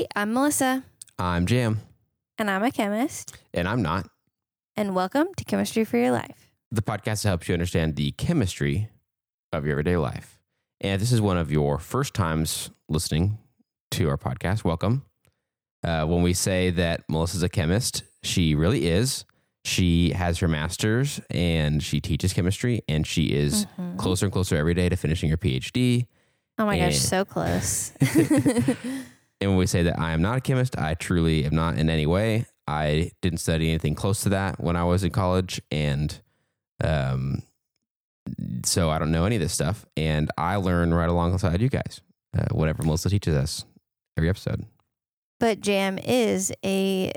Hey, I'm Melissa, I'm Jam, and I'm a chemist, and I'm not. and welcome to Chemistry for Your Life. The podcast that helps you understand the chemistry of your everyday life. And this is one of your first times listening to our podcast, welcome. Uh, when we say that Melissa's a chemist, she really is. She has her master's and she teaches chemistry, and she is Mhm. closer and closer every day to finishing her PhD. Oh my gosh, so close. And when we say that I am not a chemist, I truly am not in any way. I didn't study anything close to that when I was in college, and um, so I don't know any of this stuff. And I learn right alongside you guys, uh, whatever Melissa teaches us every episode. but Jam is a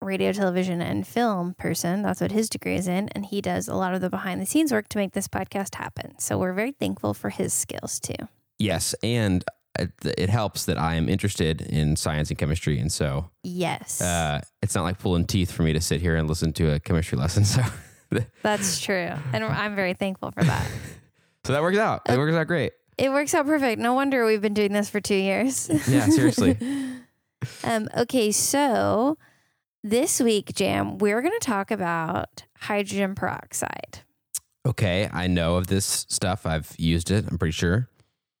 radio, television, and film person. That's what his degree is in. And he does a lot of the behind the scenes work to make this podcast happen. So we're very thankful for his skills too. Yes, and it, it helps that I am interested in science and chemistry, and so Yes, uh, it's not like pulling teeth for me to sit here and listen to a chemistry lesson. So, that's true. And I'm very thankful for that. so that works out. It works out great. It works out perfect. No wonder we've been doing this for two years. Yeah, seriously. um, okay, so this week, Jam, we're going to talk about hydrogen peroxide. Okay, I know of this stuff. I've used it. I'm pretty sure.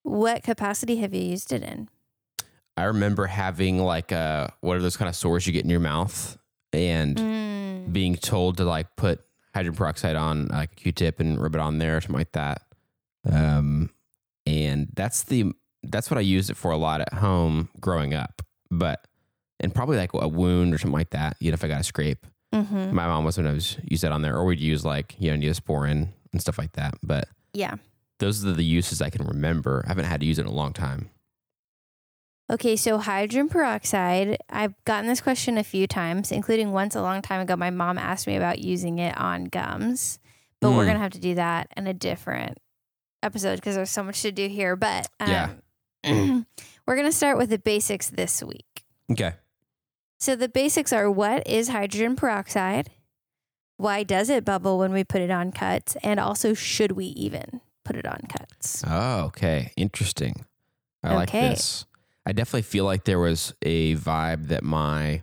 What capacity have you used it in? I remember having like uh what are those kind of sores you get in your mouth and Mm, being told to like put hydrogen peroxide on like a Q-tip and rub it on there or something like that. Um, and that's the that's what I used it for a lot at home growing up. But and probably like a wound or something like that. You know, if I got a scrape, mhm. my mom was sometimes use that on there, or we'd use like you know neosporin and stuff like that. But Yeah. Those are the uses I can remember. I haven't had to use it in a long time. Okay, so hydrogen peroxide, I've gotten this question a few times, including once a long time ago. My mom asked me about using it on gums, but we're Mm. going to have to do that in a different episode because there's so much to do here. But um, Yeah. we're going to start with the basics this week. Okay. So the basics are what is hydrogen peroxide? Why does it bubble when we put it on cuts? And also, should we even put it on cuts? Oh, okay. Interesting. I like this. I definitely feel like there was a vibe that my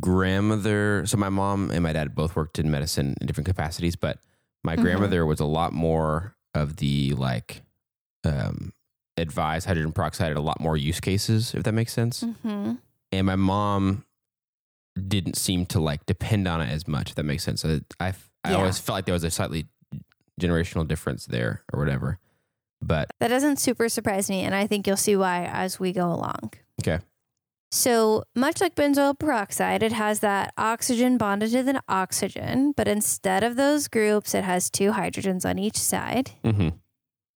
grandmother, so my mom and my dad both worked in medicine in different capacities, but my Mhm. grandmother was a lot more of the like um advised hydrogen peroxide had a lot more use cases, if that makes sense. Mm-hmm. And my mom didn't seem to like depend on it as much, if that makes sense. I I, I Yeah. always felt like there was a slightly generational difference there or whatever. But That doesn't super surprise me, and I think you'll see why as we go along. Okay. So, much like benzoyl peroxide, it has that oxygen bonded to the oxygen, but instead of those groups, it has two hydrogens on each side. hmm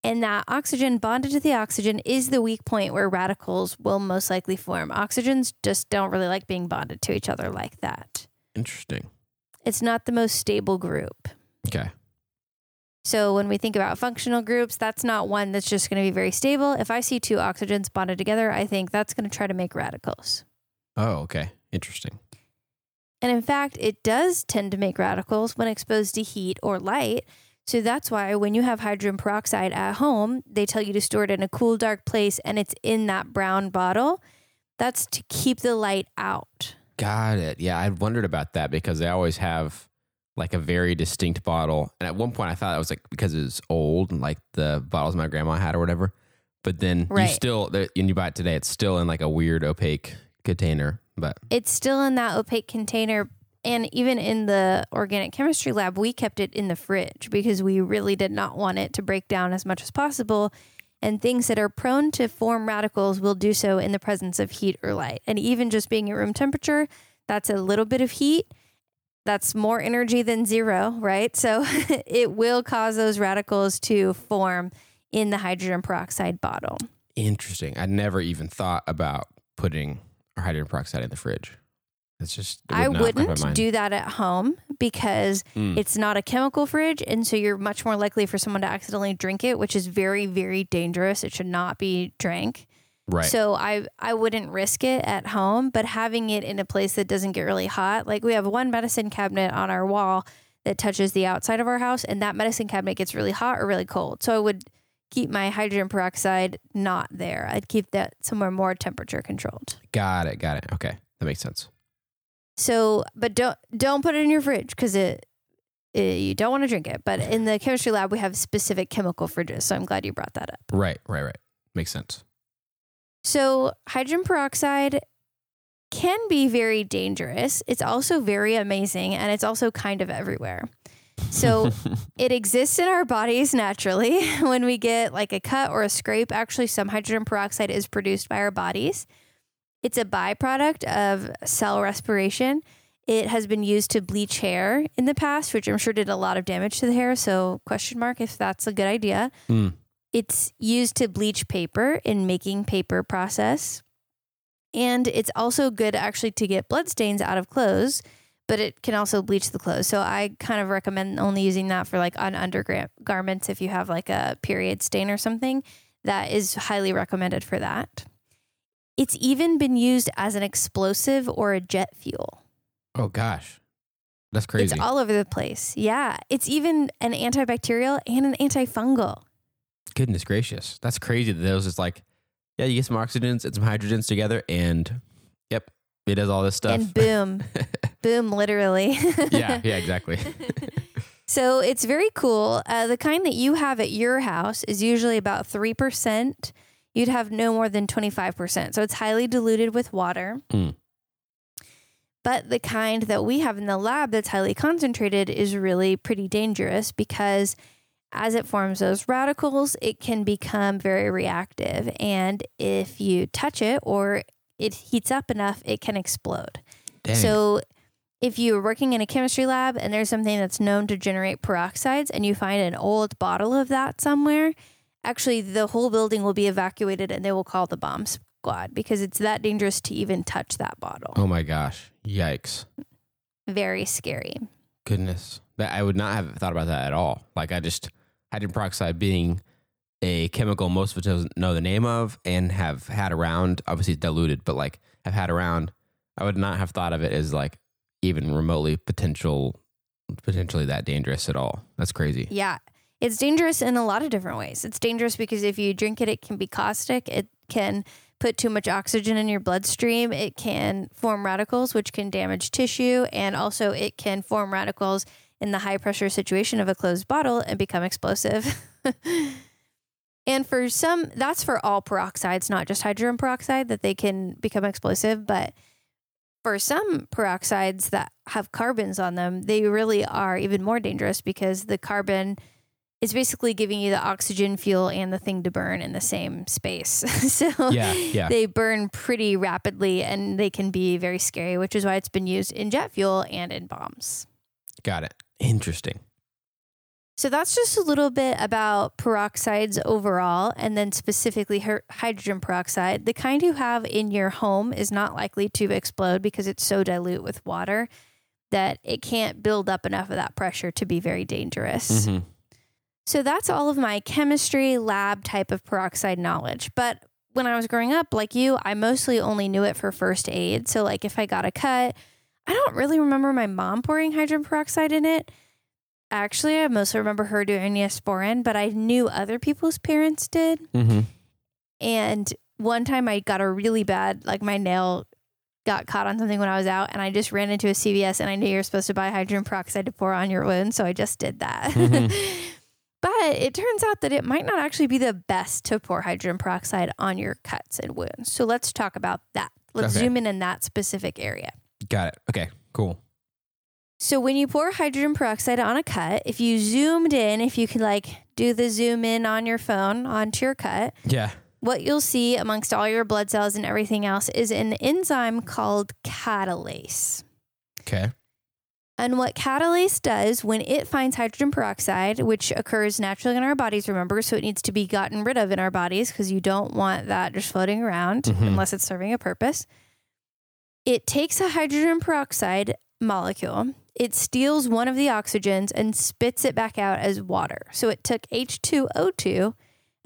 And that oxygen bonded to the oxygen is the weak point where radicals will most likely form. Oxygens just don't really like being bonded to each other like that. interesting. It's not the most stable group. Okay. So when we think about functional groups, that's not one that's just going to be very stable. If I see two oxygens bonded together, I think that's going to try to make radicals. Oh, okay. Interesting. And in fact, it does tend to make radicals when exposed to heat or light. So that's why when you have hydrogen peroxide at home, they tell you to store it in a cool, dark place and it's in that brown bottle. That's to keep the light out. Got it. Yeah, I wondered about that because they always have like a very distinct bottle. And at one point, I thought it was like because it was old, and like the bottles my grandma had or whatever. But then Right. you still, and you buy it today, it's still in like a weird opaque container. But It's still in that opaque container. And even in the organic chemistry lab, we kept it in the fridge because we really did not want it to break down as much as possible. And things that are prone to form radicals will do so in the presence of heat or light. And even just being at room temperature, that's a little bit of heat. That's more energy than zero, right? So it will cause those radicals to form in the hydrogen peroxide bottle. interesting. I never even thought about putting our hydrogen peroxide in the fridge. It's just, would I not cross my wouldn't do that at home because Mm. it's not a chemical fridge. And so you're much more likely for someone to accidentally drink it, which is very, very dangerous. It should not be drank. Right. So I, I wouldn't risk it at home, but having it in a place that doesn't get really hot, like we have one medicine cabinet on our wall that touches the outside of our house, and that medicine cabinet gets really hot or really cold. So I would keep my hydrogen peroxide not there. I'd keep that somewhere more temperature controlled. Got it. Got it. Okay. That makes sense. So, but don't don't put it in your fridge because it, it you don't want to drink it. But in the chemistry lab, we have specific chemical fridges. So I'm glad you brought that up. Right. Right. Right. Makes sense. So hydrogen peroxide can be very dangerous. It's also very amazing, and it's also kind of everywhere. So it exists in our bodies naturally. When we get like a cut or a scrape, actually, some hydrogen peroxide is produced by our bodies. It's a byproduct of cell respiration. It has been used to bleach hair in the past, which I'm sure did a lot of damage to the hair. So, question mark if that's a good idea. Mm. It's used to bleach paper in making paper process. And it's also good actually to get blood stains out of clothes, but it can also bleach the clothes. So I kind of recommend only using that for like on undergarments if you have like a period stain or something. That is highly recommended for that. It's even been used as an explosive or a jet fuel. Oh gosh, that's crazy. It's all over the place. Yeah. It's even an antibacterial and an antifungal. Goodness gracious, that's crazy. That those is like, yeah, you get some oxygens and some hydrogens together, and yep, it does all this stuff. And boom, boom, literally. yeah, yeah, exactly. so it's very cool. Uh, the kind that you have at your house is usually about 3%. You'd have no more than 25%. So it's highly diluted with water. Mm. But the kind that we have in the lab that's highly concentrated is really pretty dangerous because as it forms those radicals, it can become very reactive. And if you touch it or it heats up enough, it can explode. Dang. So if you're working in a chemistry lab and there's something that's known to generate peroxides and you find an old bottle of that somewhere, actually the whole building will be evacuated and they will call the bomb squad because it's that dangerous to even touch that bottle. oh my gosh, yikes, Very scary. goodness. That I would not have thought about that at all. Like I just hydrogen peroxide being a chemical most of us know the name of and have had around. Obviously, diluted, but like have had around. I would not have thought of it as like even remotely potential, potentially that dangerous at all. That's crazy. Yeah. It's dangerous in a lot of different ways. It's dangerous because if you drink it, it can be caustic. It can put too much oxygen in your bloodstream. It can form radicals, which can damage tissue. And also, it can form radicals in the high pressure situation of a closed bottle and become explosive. and for some, that's for all peroxides, not just hydrogen peroxide, that they can become explosive. But for some peroxides that have carbons on them, they really are even more dangerous because the carbon is basically giving you the oxygen, fuel, and the thing to burn in the same space. so Yeah, yeah. they burn pretty rapidly and they can be very scary, which is why it's been used in jet fuel and in bombs. Got it. Interesting. So that's just a little bit about peroxides overall, and then specifically hydrogen peroxide. The kind you have in your home is not likely to explode because it's so dilute with water that it can't build up enough of that pressure to be very dangerous. Mhm. So that's all of my chemistry lab type of peroxide knowledge. But when I was growing up, like you, I mostly only knew it for first aid. So, like if I got a cut, I don't really remember my mom pouring hydrogen peroxide in it. Actually, I mostly remember her doing Neosporin, but I knew other people's parents did. Mhm. And one time I got a really bad, like my nail got caught on something when I was out, and I just ran into a CVS and I knew you're supposed to buy hydrogen peroxide to pour on your wound. So I just did that. Mhm. but it turns out that it might not actually be the best to pour hydrogen peroxide on your cuts and wounds. So let's talk about that. Let's Okay. zoom in in that specific area. Got it. Okay. Cool. So when you pour hydrogen peroxide on a cut, if you zoomed in, if you could like do the zoom in on your phone onto your cut, Yeah. what you'll see amongst all your blood cells and everything else is an enzyme called catalase. Okay. And what catalase does when it finds hydrogen peroxide, which occurs naturally in our bodies, remember, so it needs to be gotten rid of in our bodies because you don't want that just floating around Mhm. unless it's serving a purpose. It takes a hydrogen peroxide molecule, it steals one of the oxygens and spits it back out as water. So it took H2O2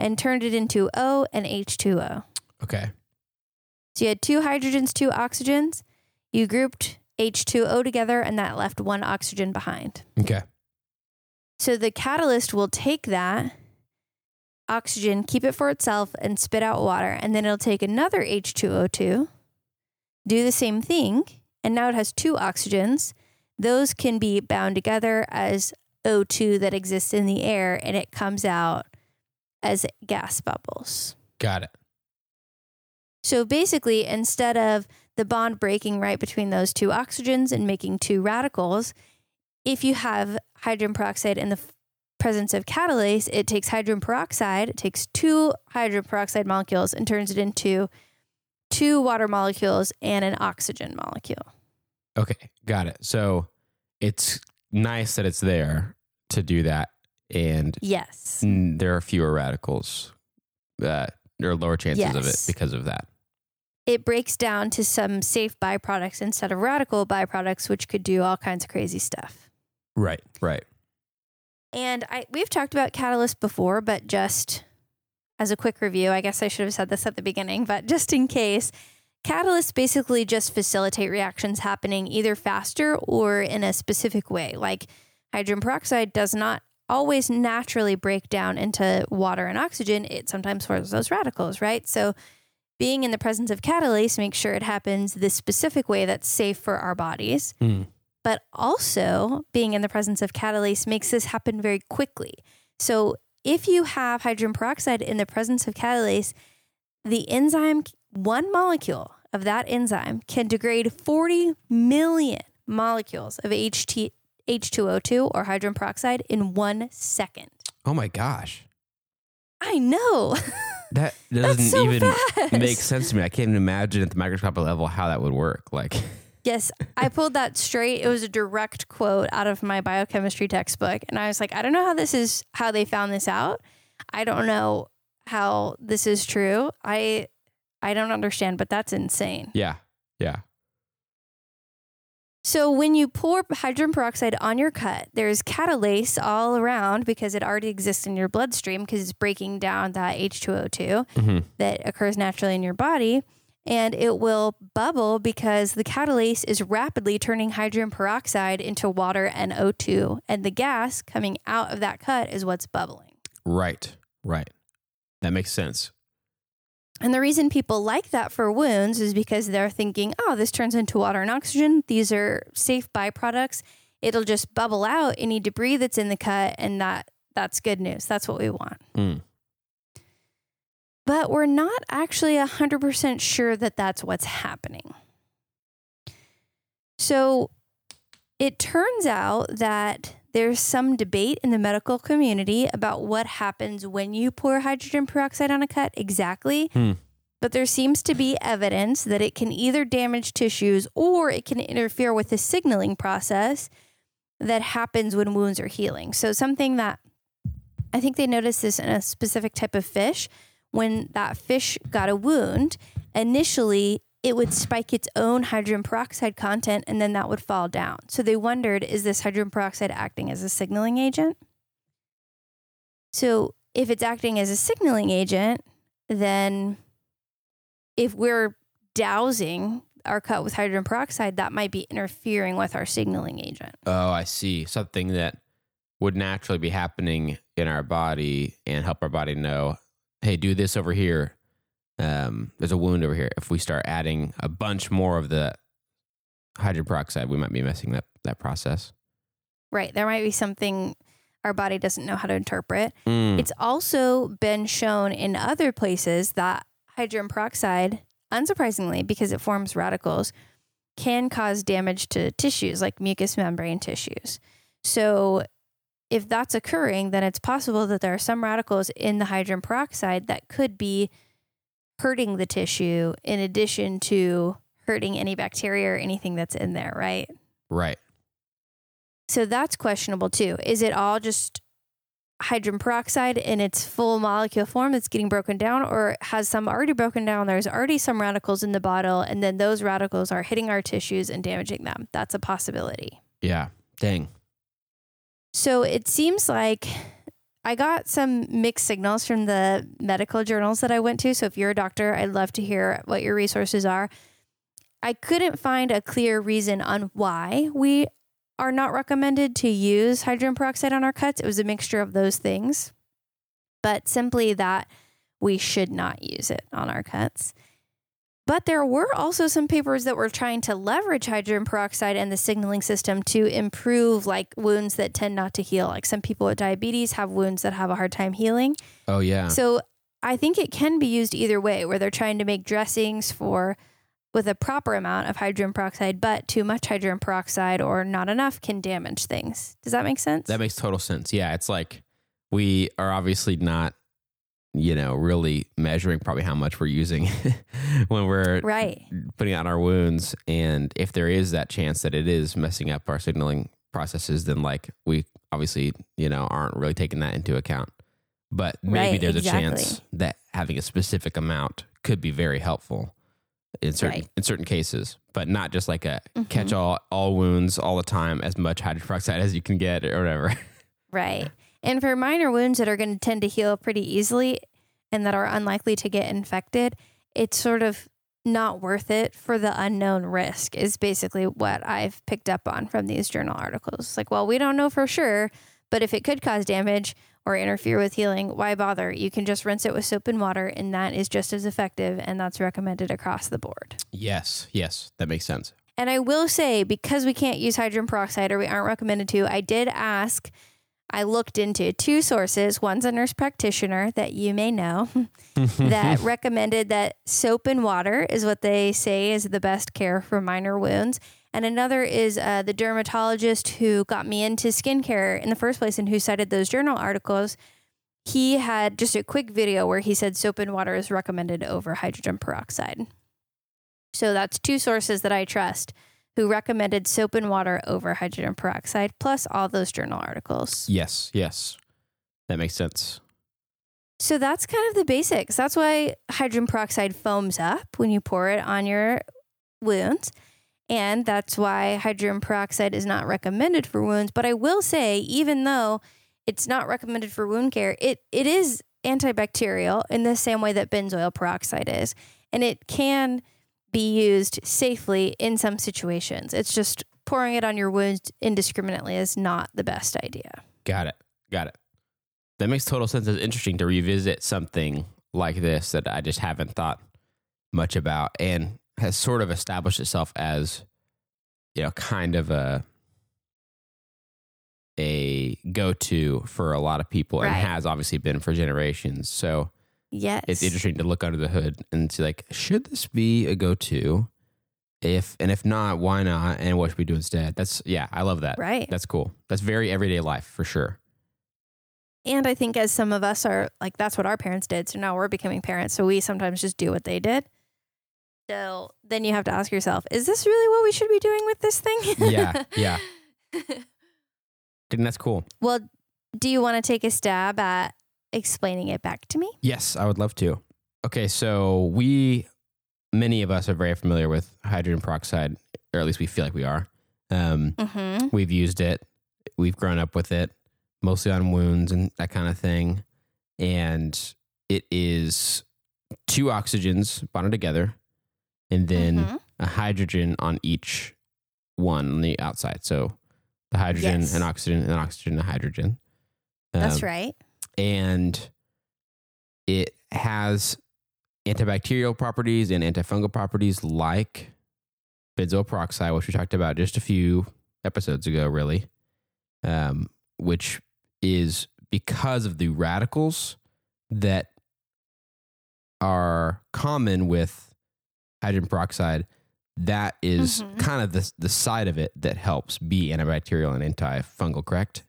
and turned it into O and H2O. Okay. So you had two hydrogens, two oxygens. You grouped H2O together, and that left one oxygen behind. Okay. So the catalase will take that oxygen, keep it for itself, and spit out water. And then it'll take another H2O2, do the same thing. And now it has two oxygens. Those can be bound together as O2 that exists in the air, and it comes out as gas bubbles. Got it. So basically, instead of the bond breaking right between those two oxygens and making two radicals, if you have hydrogen peroxide in the f- presence of catalase, it takes hydrogen peroxide, it takes two hydrogen peroxide molecules and turns it into two water molecules and an oxygen molecule. Okay, got it. So it's nice that it's there to do that, and Yes. there are fewer radicals. Uh, there are lower chances of it because of that. It breaks down to some safe byproducts instead of radical byproducts, which could do all kinds of crazy stuff. Right. Right. And I we've talked about catalyst before, but just as a quick review, I guess I should have said this at the beginning, but just in case, catalysts basically just facilitate reactions happening either faster or in a specific way. Like hydrogen peroxide does not always naturally break down into water and oxygen. It sometimes forms those radicals, right? So being in the presence of catalase makes sure it happens this specific way that's safe for our bodies Mm. but also being in the presence of catalase makes this happen very quickly. So if you have hydrogen peroxide in the presence of catalase, the enzyme, one molecule of that enzyme can degrade 40 million molecules of HT, H2O2 or hydrogen peroxide in one second. Oh my gosh, I know. that doesn't so even fast. make sense to me. I can't even imagine at the microscopic level how that would work. Like, Yes, I pulled that straight. It was a direct quote out of my biochemistry textbook. And I was like, I don't know how this is how they found this out. I don't know how this is true. I I don't understand, but that's insane. yeah, yeah, So when you pour hydrogen peroxide on your cut, there's catalase all around because it already exists in your bloodstream because it's breaking down that H2O2 hmm that occurs naturally in your body. And it will bubble because the catalase is rapidly turning hydrogen peroxide into water and O2. And the gas coming out of that cut is what's bubbling. right, right. That makes sense. And the reason people like that for wounds is because they're thinking, oh, this turns into water and oxygen. These are safe byproducts. It'll just bubble out any debris that's in the cut, and that that's good news. That's what we want. Mm. But we're not actually 100% sure that that's what's happening. So it turns out that there's some debate in the medical community about what happens when you pour hydrogen peroxide on a cut exactly. Hmm. But there seems to be evidence that it can either damage tissues or it can interfere with the signaling process that happens when wounds are healing. So, something that I think they noticed this in a specific type of fish. When that fish got a wound, initially it would spike its own hydrogen peroxide content and then that would fall down. So they wondered is this hydrogen peroxide acting as a signaling agent? So if it's acting as a signaling agent, then if we're dousing our cut with hydrogen peroxide, that might be interfering with our signaling agent. Oh, I see. Something that would naturally be happening in our body and help our body know, hey, do this over here. Um, there's a wound over here. If we start adding a bunch more of the hydrogen peroxide, we might be messing that that process. Right. There might be something our body doesn't know how to interpret. Mm. It's also been shown in other places that hydrogen peroxide, unsurprisingly, because it forms radicals, can cause damage to tissues like mucous membrane tissues. So, if that's occurring, then it's possible that there are some radicals in the hydrogen peroxide that could be hurting the tissue in addition to hurting any bacteria or anything that's in there, right? right. So that's questionable too. Is it all just hydrogen peroxide in its full molecule form that's getting broken down, or has some already broken down? There's already some radicals in the bottle, and then those radicals are hitting our tissues and damaging them. That's a possibility. Yeah. Dang. So it seems like I got some mixed signals from the medical journals that I went to. So if you're a doctor, I'd love to hear what your resources are. I couldn't find a clear reason on why we are not recommended to use hydrogen peroxide on our cuts. It was a mixture of those things. but simply that we should not use it on our cuts. But there were also some papers that were trying to leverage hydrogen peroxide and the signaling system to improve like wounds that tend not to heal. Like some people with diabetes have wounds that have a hard time healing. Oh yeah. So I think it can be used either way, where they're trying to make dressings for with a proper amount of hydrogen peroxide, but too much hydrogen peroxide or not enough can damage things. Does that make sense? That makes total sense. Yeah, it's like we are obviously not, you know, really measuring probably how much we're using when we're right. putting out our wounds. And if there is that chance that it is messing up our signaling processes, then like we obviously, you know, aren't really taking that into account. But maybe Right, there's exactly. a chance that having a specific amount could be very helpful in certain Right. in certain cases, but not just like a Mhm. catch all all wounds all the time as much hydrogen peroxide as you can get or whatever. Right. And for minor wounds that are going to tend to heal pretty easily and that are unlikely to get infected, it's sort of not worth it for the unknown risk, is basically what I've picked up on from these journal articles. Like, well, we don't know for sure, but if it could cause damage or interfere with healing, why bother? You can just rinse it with soap and water, and that is just as effective, and that's recommended across the board. yes, yes, that makes sense. And I will say, because we can't use hydrogen peroxide or we aren't recommended to, I did ask, I looked into two sources. One's a nurse practitioner that you may know that recommended that soap and water is what they say is the best care for minor wounds. And another is uh, the dermatologist who got me into skincare in the first place and who cited those journal articles. He had just a quick video where he said soap and water is recommended over hydrogen peroxide. So that's two sources that I trust who recommended soap and water over hydrogen peroxide, plus all those journal articles. yes, yes, that makes sense. So that's kind of the basics. That's why hydrogen peroxide foams up when you pour it on your wounds. And that's why hydrogen peroxide is not recommended for wounds. But I will say, even though it's not recommended for wound care, it, it is antibacterial in the same way that benzoyl peroxide is. And it can be used safely in some situations. It's just pouring it on your wounds indiscriminately is not the best idea. Got it. Got it. That makes total sense. It's interesting to revisit something like this that I just haven't thought much about and has sort of established itself as, you know, kind of a a go to for a lot of people and has obviously been for generations. So Yes. it's interesting to look under the hood and see like, should this be a go to? If and if not, why not? And what should we do instead? That's yeah, I love that. Right. That's cool. That's very everyday life for sure. And I think as some of us are like, that's what our parents did. So now we're becoming parents. So we sometimes just do what they did. So then you have to ask yourself, is this really what we should be doing with this thing? Yeah, yeah. And that's cool. well, do you want to take a stab at explaining it back to me? Yes, I would love to. Okay, so we, many of us are very familiar with hydrogen peroxide, or at least we feel like we are. Um, Mm-hmm. we've used it, we've grown up with it, mostly on wounds and that kind of thing. And it is two oxygens bonded together, and then Mm-hmm. a hydrogen on each one on the outside. So the hydrogen Yes. and oxygen and oxygen and hydrogen. That's Um, right. And it has antibacterial properties and antifungal properties like benzoyl peroxide, which we talked about just a few episodes ago, really, um, which is because of the radicals that are common with hydrogen peroxide. That is Mhm. kind of the, the side of it that helps be antibacterial and antifungal, correct?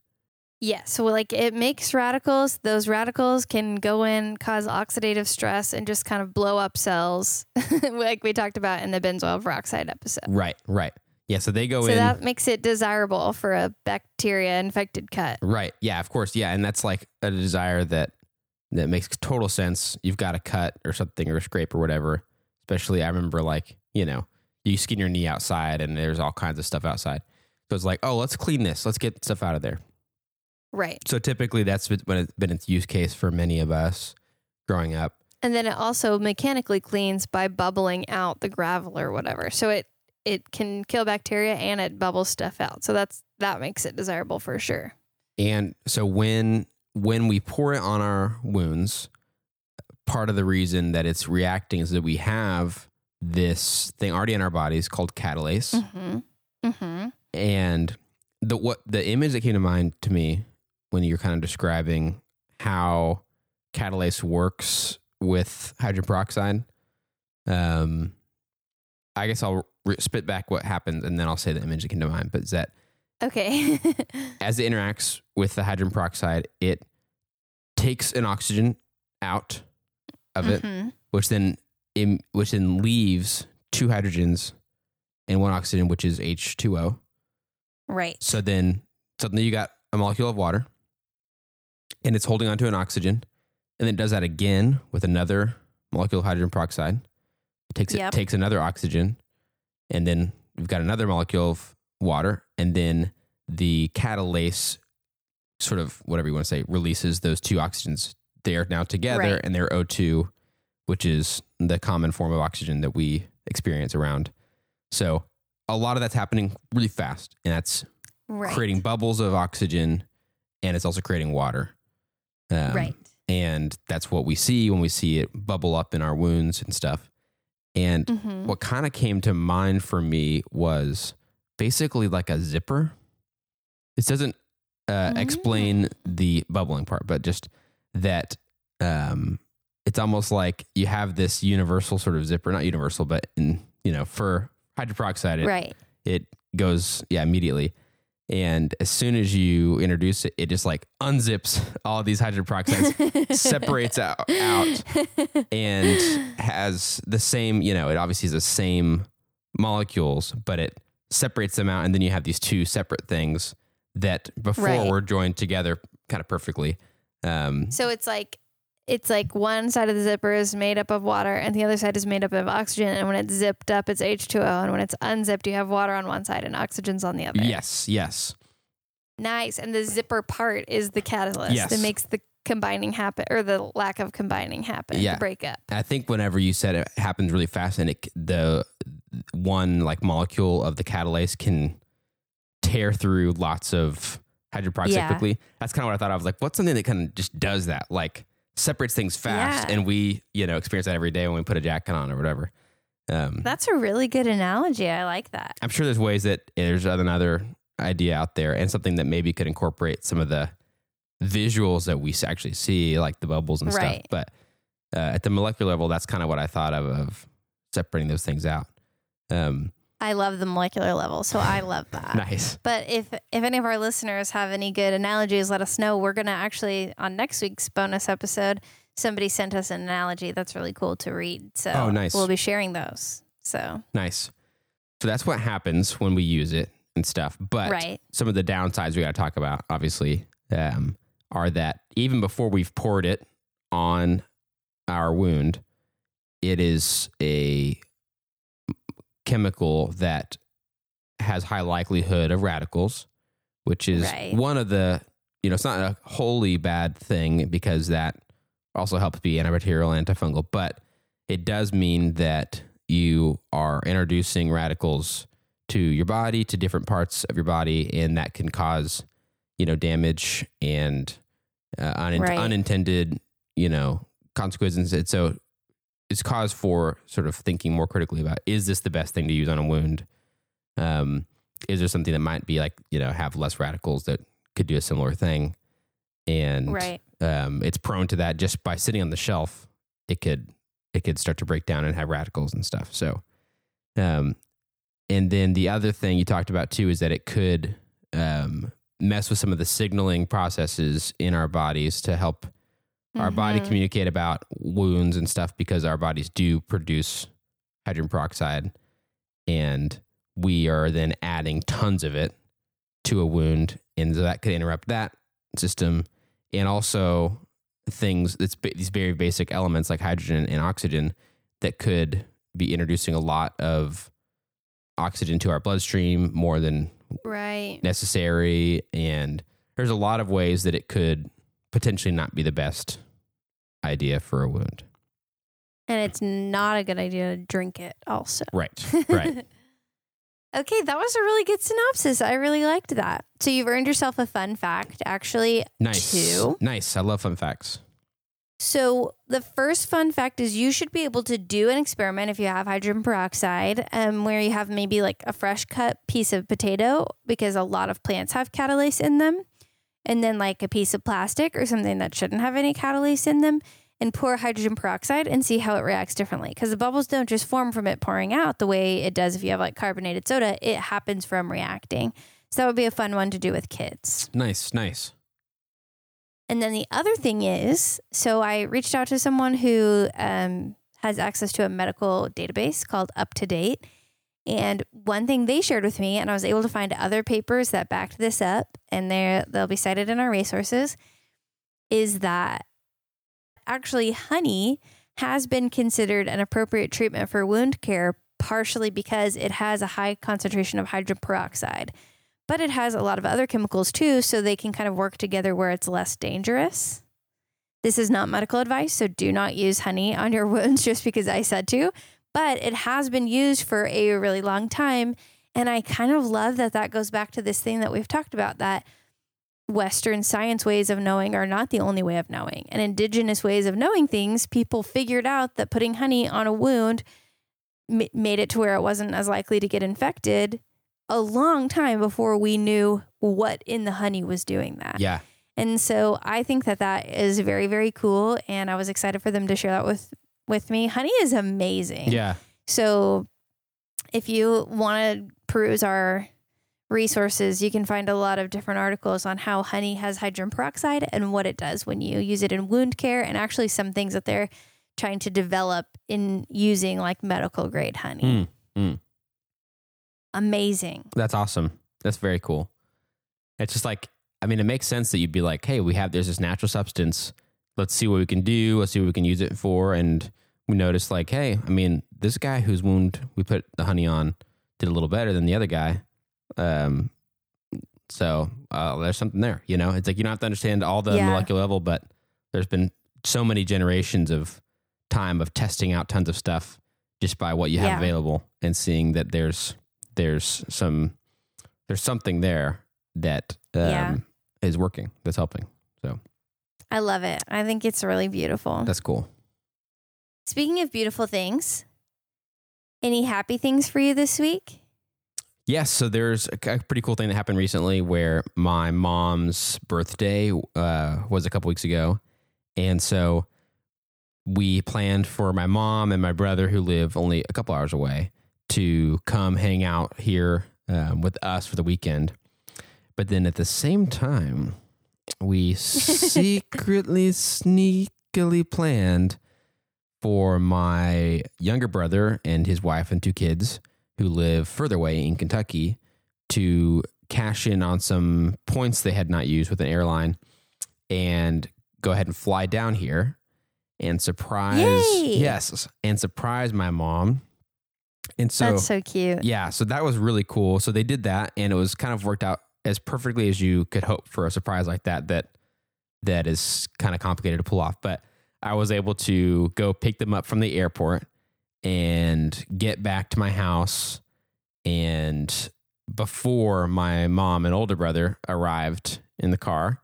Yeah. So, like, it makes radicals. Those radicals can go in, cause oxidative stress, and just kind of blow up cells, like we talked about in the benzoyl peroxide episode. Right, right. Yeah, so they go So in. So that makes it desirable for a bacteria infected cut. Right. Yeah, of course. Yeah, and that's like a desire that that makes total sense. You've got a cut or something or a scrape or whatever. Especially I remember like, you know, you skin your knee outside and there's all kinds of stuff outside. So it's like, oh, let's clean this. Let's get stuff out of there. Right. So typically that's been it's been its use case for many of us growing up. And then it also mechanically cleans by bubbling out the gravel or whatever. So it it can kill bacteria and it bubbles stuff out. So that's that makes it desirable for sure. And so when when we pour it on our wounds, part of the reason that it's reacting is that we have this thing already in our bodies called catalase. Mm-hmm. Mm-hmm. And the what the image that came to mind to me when you're kind of describing how catalase works with hydrogen peroxide, um, I guess I'll re- spit back what happens and then I'll say the image that came to mind. But is that Okay. as it interacts with the hydrogen peroxide, it takes an oxygen out of it, Mhm. which then im- which then leaves two hydrogens and one oxygen, which is H two O. Right. So then suddenly you got a molecule of water and it's holding onto an oxygen. And then it does that again with another molecule of hydrogen peroxide. It takes it takes another oxygen. And then we've got another molecule of water. And then the catalase sort of whatever you want to say, releases those two oxygens. They are now together Right. and they're O2, which is the common form of oxygen that we experience around. So a lot of that's happening really fast. And that's Right. creating bubbles of oxygen and it's also creating water. Um, right. And that's what we see when we see it bubble up in our wounds and stuff. And Mhm. what kind of came to mind for me was basically like a zipper. This doesn't uh, explain the bubbling part, but just that um, it's almost like you have this universal sort of zipper, not universal, but in, you know, for hydrogen peroxide, it, right. it goes yeah immediately and as soon as you introduce it it just like unzips all these hydrogen peroxides separates out, out and has the same you know it obviously is the same molecules but it separates them out and then you have these two separate things that before Right. were joined together kind of perfectly um So it's like it's like one side of the zipper is made up of water and the other side is made up of oxygen. And when it's zipped up, it's H2O. And when it's unzipped, you have water on one side and oxygen's on the other. yes yes Nice. And the zipper part is the catalyst Yes. that makes the combining happen or the lack of combining happen, Yeah. the breakup. I think whenever you said it happens really fast, and it the one like molecule of the catalase can tear through lots of hydrogen Yeah. quickly. That's kind of what I thought. I was like, what's something that kind of just does that, like separates things fast, Yeah. and we you know experience that every day when we put a jacket on or whatever. Um, That's a really good analogy. I like that. I'm sure there's ways that there's another idea out there, and something that maybe could incorporate some of the visuals that we actually see, like the bubbles and stuff. But uh, at the molecular level, that's kind of what I thought of of separating those things out. Um, I love the molecular level. So I love that. nice. But if if any of our listeners have any good analogies, let us know. We're gonna actually on next week's bonus episode, somebody sent us an analogy that's really cool to read. So Oh, nice. we'll be sharing those. So Nice. So that's what happens when we use it and stuff. But right. some of the downsides we got to talk about, obviously, um, are that even before we've poured it on our wound, it is a chemical that has high likelihood of radicals, which is Right. one of the, you know, it's not a wholly bad thing because that also helps be antibacterial, antifungal, but it does mean that you are introducing radicals to your body, to different parts of your body, and that can cause, you know, damage and uh, un- Right. unintended, you know, consequences. And so it's cause for sort of thinking more critically about is this the best thing to use on a wound? Um, is there something that might be like, you know, have less radicals that could do a similar thing? And Right. um, it's prone to that just by sitting on the shelf. It could it could start to break down and have radicals and stuff. So, um, and then the other thing you talked about too is that it could um, mess with some of the signaling processes in our bodies to help our body Mhm. communicate about wounds and stuff because our bodies do produce hydrogen peroxide and we are then adding tons of it to a wound and so that could interrupt that system and also things that's these very basic elements like hydrogen and oxygen that could be introducing a lot of oxygen to our bloodstream more than Right. necessary and there's a lot of ways that it could potentially not be the best idea for a wound And it's not a good idea to drink it also. right right Okay, that was a really good synopsis. I really liked that. So you've earned yourself a fun fact, actually. Nice. Two. Nice. I love fun facts. So the first fun fact is you should be able to do an experiment if you have hydrogen peroxide, um, where you have maybe like a fresh cut piece of potato, because a lot of plants have catalase in them, and then like a piece of plastic or something that shouldn't have any catalase in them, and pour hydrogen peroxide and see how it reacts differently. Because the bubbles don't just form from it pouring out the way it does if you have like carbonated soda; it happens from reacting. So that would be a fun one to do with kids. Nice. Nice. And then the other thing is, so I reached out to someone who um, has access to a medical database called Up to Date. And one thing they shared with me, and I was able to find other papers that backed this up, and they they'll be cited in our resources, is that actually honey has been considered an appropriate treatment for wound care, partially because it has a high concentration of hydrogen peroxide but it has a lot of other chemicals too, so they can kind of work together where it's less dangerous. This is not medical advice, so do not use honey on your wounds just because I said to, but it has been used for a really long time. And I kind of love that that goes back to this thing that we've talked about that Western science ways of knowing are not the only way of knowing. And indigenous ways of knowing things, people figured out that putting honey on a wound m- made it to where it wasn't as likely to get infected a long time before we knew what in the honey was doing that. Yeah. And so I think that that is very very cool and I was excited for them to share that with with me. Honey is amazing. Yeah. So if you want to peruse our resources, you can find a lot of different articles on how honey has hydrogen peroxide and what it does when you use it in wound care and actually some things that they're trying to develop in using like medical grade honey. Mm, mm. Amazing. That's awesome. That's very cool. It's just like, I mean, it makes sense that you'd be like, hey, we have, there's this natural substance. Let's see what we can do. Let's see what we can use it for. And we noticed, like, hey, I mean, this guy whose wound we put the honey on did a little better than the other guy. Um, so uh, there's something there, you know? It's like you don't have to understand all the Yeah. molecular level, but there's been so many generations of time of testing out tons of stuff just by what you have Yeah. available and seeing that there's there's some there's something there that um, Yeah. is working that's helping so I love it. I think it's really beautiful. that's cool Speaking of beautiful things, any happy things for you this week? yes so there's a, pretty cool thing that happened recently where my mom's birthday uh, was a couple weeks ago and so we planned for my mom and my brother who live only a couple hours away to come hang out here um, with us for the weekend but then at the same time we secretly sneakily planned for my younger brother and his wife and two kids who live further away in Kentucky to cash in on some points they had not used with an airline and go ahead and fly down here and surprise Yay! yes and surprise my mom and so That's so cute. yeah, so that was really cool. So they did that, and it was kind of worked out as perfectly as you could hope for a surprise like that. That that is kind of complicated to pull off, but I was able to go pick them up from the airport and get back to my house. And before my mom and older brother arrived in the car,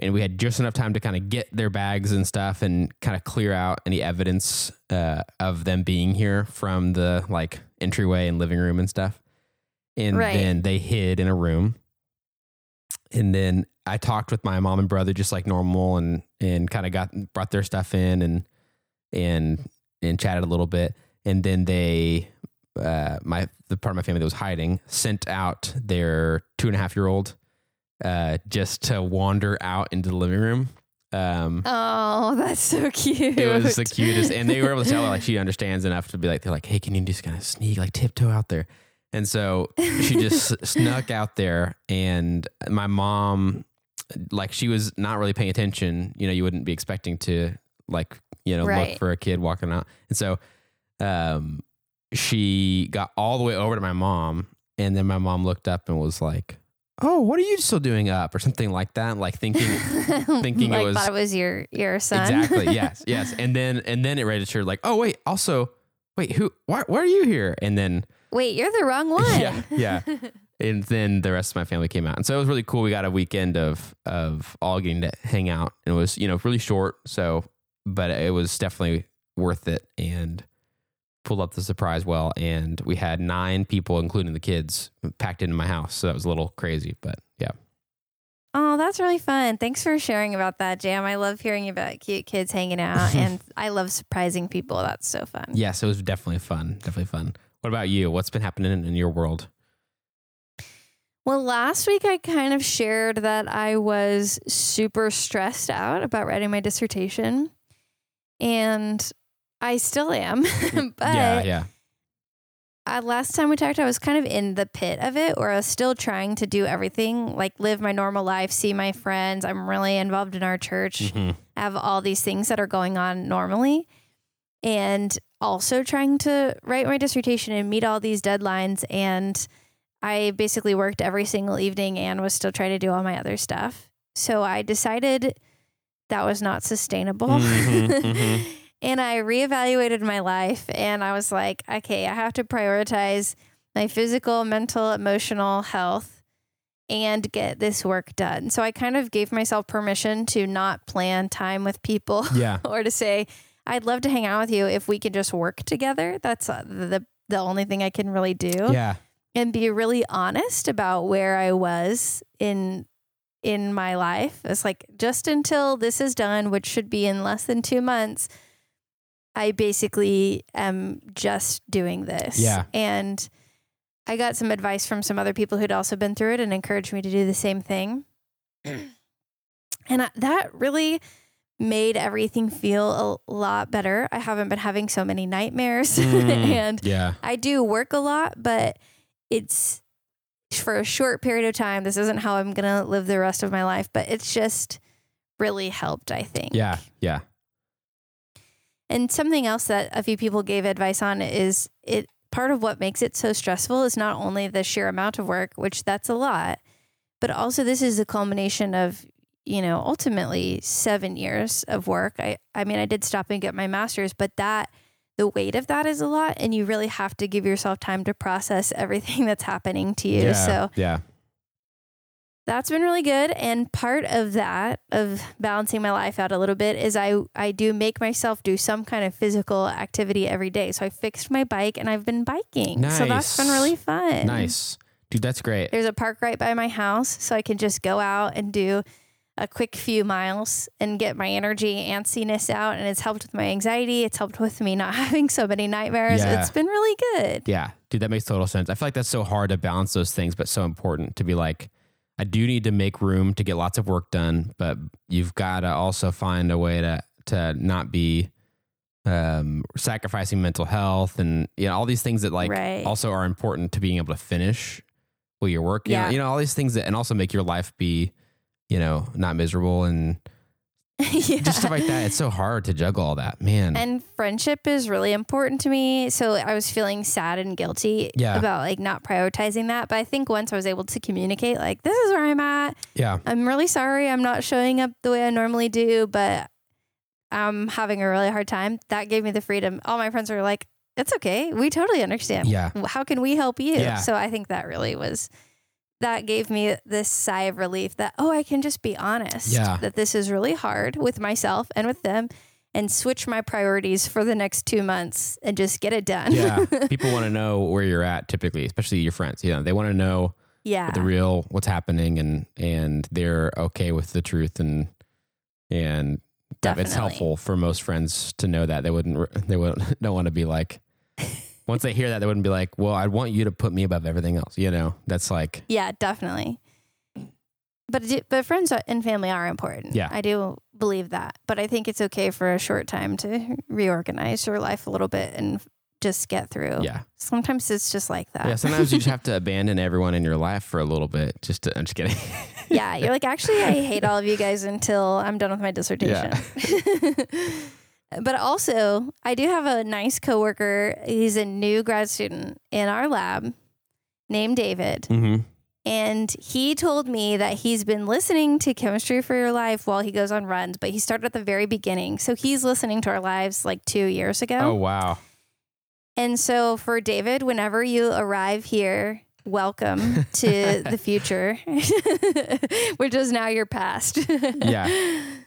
and we had just enough time to kind of get their bags and stuff and kind of clear out any evidence uh, of them being here from the like entryway and living room and stuff. And Right. then they hid in a room. And then I talked with my mom and brother just like normal and and kind of got brought their stuff in and and and chatted a little bit. And then they uh my the part of my family that was hiding sent out their two and a half year old uh just to wander out into the living room. Um Oh, that's so cute. it was the cutest, and they were able to tell her like she understands enough to be like they're like, hey, can you just kind of sneak like tiptoe out there? And so she just snuck out there, and my mom, like she was not really paying attention. You know, you wouldn't be expecting to like you know Right. look for a kid walking out, and so um, she got all the way over to my mom, and then my mom looked up and was like. Oh, what are you still doing up, or something like that? Like thinking, thinking it was- thought it was your your son. Exactly. Yes. Yes. And then and then it registered like, oh wait, also wait, who? Why? Why are you here? And then Wait, you're the wrong one. yeah, yeah. And then the rest of my family came out, and so it was really cool. We got a weekend of of all getting to hang out. And it was you know really short, so but it was definitely worth it. And pulled up the surprise well, and we had nine people, including the kids, packed into my house. So that was a little crazy, but yeah. Oh, that's really fun. Thanks for sharing about that, Jam. I love hearing about cute kids hanging out, and I love surprising people. That's so fun. Yes, it was definitely fun. Definitely fun. What about you? What's been happening in, in your world? Well, last week I kind of shared that I was super stressed out about writing my dissertation, and I still am. but yeah, yeah. uh, last time we talked, I was kind of in the pit of it, where I was still trying to do everything, like live my normal life, see my friends. I'm really involved in our church. Mhm. I have all these things that are going on normally, and also trying to write my dissertation and meet all these deadlines. And I basically worked every single evening and was still trying to do all my other stuff. So I decided that was not sustainable. Mhm, mhm. and I reevaluated my life and I was like, okay, I have to prioritize my physical, mental, emotional health and get this work done. So I kind of gave myself permission to not plan time with people Yeah. or to say, I'd love to hang out with you if we could just work together. That's uh, the the only thing I can really do Yeah. and be really honest about where I was in in my life. It's like just until this is done, which should be in less than 2 months, I basically am just doing this. Yeah. And I got some advice from some other people who'd also been through it and encouraged me to do the same thing. and I, that really made everything feel a lot better. I haven't been having so many nightmares Mm, and yeah. I do work a lot, but it's for a short period of time. This isn't how I'm going to live the rest of my life, but it's just really helped, I think. Yeah. Yeah. And something else that a few people gave advice on is it part of what makes it so stressful is not only the sheer amount of work, which that's a lot, but also this is the culmination of, you know, ultimately 7 years of work. I I mean, I did stop and get my masters, but that the weight of that is a lot and you really have to give yourself time to process everything that's happening to you. Yeah. So yeah. that's been really good and part of that of balancing my life out a little bit is i i do make myself do some kind of physical activity every day so i fixed my bike and i've been biking so that's been really fun Nice. Dude, that's great. there's a park right by my house so i can just go out and do a quick few miles and get my energy antsiness out and it's helped with my anxiety it's helped with me not having so many nightmares Yeah. it's been really good Yeah. Dude, that makes total sense. I feel like that's so hard to balance those things, but so important to be like, I do need to make room to get lots of work done, but you've got to also find a way to to not be um sacrificing mental health and you know all these things that like Right. also are important to being able to finish what you're working Yeah. on. You know, all these things that and also make your life be, you know, not miserable and yeah. just stuff like that. It's so hard to juggle all that. Man. And friendship is really important to me. So I was feeling sad and guilty Yeah. about like not prioritizing that. But I think once I was able to communicate, like, this is where I'm at. yeah. I'm really sorry I'm not showing up the way I normally do, but I'm having a really hard time. That gave me the freedom. All my friends were like, it's okay. We totally understand. Yeah. How can we help you? Yeah. So I think that really was. That gave me this sigh of relief that, oh, I can just be honest. Yeah. That this is really hard with myself and with them and switch my priorities for the next two months and just get it done. Yeah. People want to know where you're at typically, especially your friends. You know, they want to know yeah. the real what's happening and and they're okay with the truth and and that it's helpful for most friends to know that they wouldn't they wouldn't don't want to be like once they hear that they wouldn't be like well i want you to put me above everything else you know that's like Yeah, definitely. But but friends and family are important. Yeah. I do believe that. But I think it's okay for a short time to reorganize your life a little bit and just get through. yeah Sometimes it's just like that. yeah sometimes you just have to abandon everyone in your life for a little bit just to i'm just kidding yeah, you're like, actually, I hate all of you guys until I'm done with my dissertation. but also, I do have a nice coworker. He's a new grad student in our lab named David. mm-hmm. And he told me that he's been listening to Chemistry for Your Life while he goes on runs, but he started at the very beginning. So he's listening to our lives like two years ago. oh wow And so for David, whenever you arrive here, welcome to the future, which is now your past. Yeah.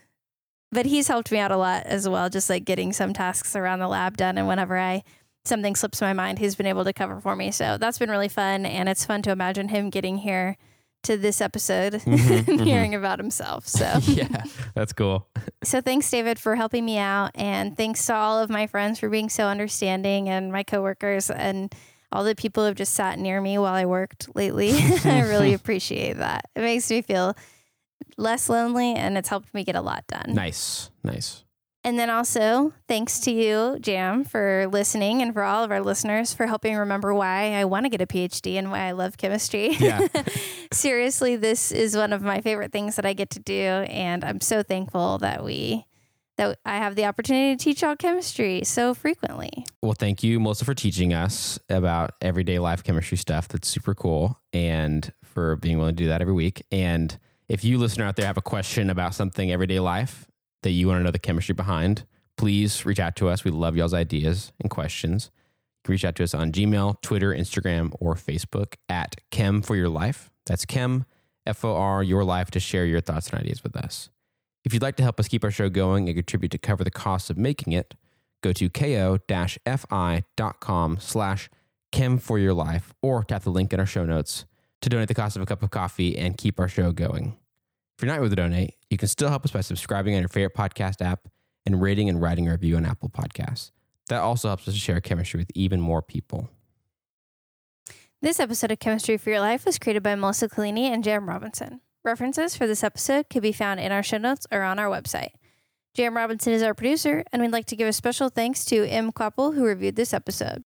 But he's helped me out a lot as well, just like getting some tasks around the lab done. And whenever I something slips my mind, he's been able to cover for me. So that's been really fun. And it's fun to imagine him getting here to this episode Mhm, and mhm. hearing about himself. So yeah, that's cool. so thanks, David, for helping me out, and thanks to all of my friends for being so understanding, and my coworkers, and all the people who have just sat near me while I worked lately. I really appreciate that. It makes me feel less lonely, and it's helped me get a lot done. Nice, nice. And then also, thanks to you, Jam, for listening, and for all of our listeners for helping remember why I want to get a PhD and why I love chemistry. Yeah. Seriously, this is one of my favorite things that I get to do, and I'm so thankful that we that I have the opportunity to teach y'all chemistry so frequently. Well, thank you, Melissa, for teaching us about everyday life chemistry stuff. That's super cool. And for being willing to do that every week. And if you listener out there have a question about something everyday life that you want to know the chemistry behind, please reach out to us. We love y'all's ideas and questions. You can reach out to us on Gmail, Twitter, Instagram, or Facebook at Chem for Your Life. That's Chem, F O R, Your Life, to share your thoughts and ideas with us. If you'd like to help us keep our show going and contribute to cover the costs of making it, go to ko-fi.com slash chem for your life or tap the link in our show notes to donate the cost of a cup of coffee and keep our show going. If you're not able to donate, you can still help us by subscribing on your favorite podcast app and rating and writing a review on Apple Podcasts. That also helps us to share chemistry with even more people. This episode of Chemistry for Your Life was created by Melissa Collini and Jam Robinson. References for this episode can be found in our show notes or on our website. Jam Robinson is our producer, and we'd like to give a special thanks to M. Koppel, who reviewed this episode.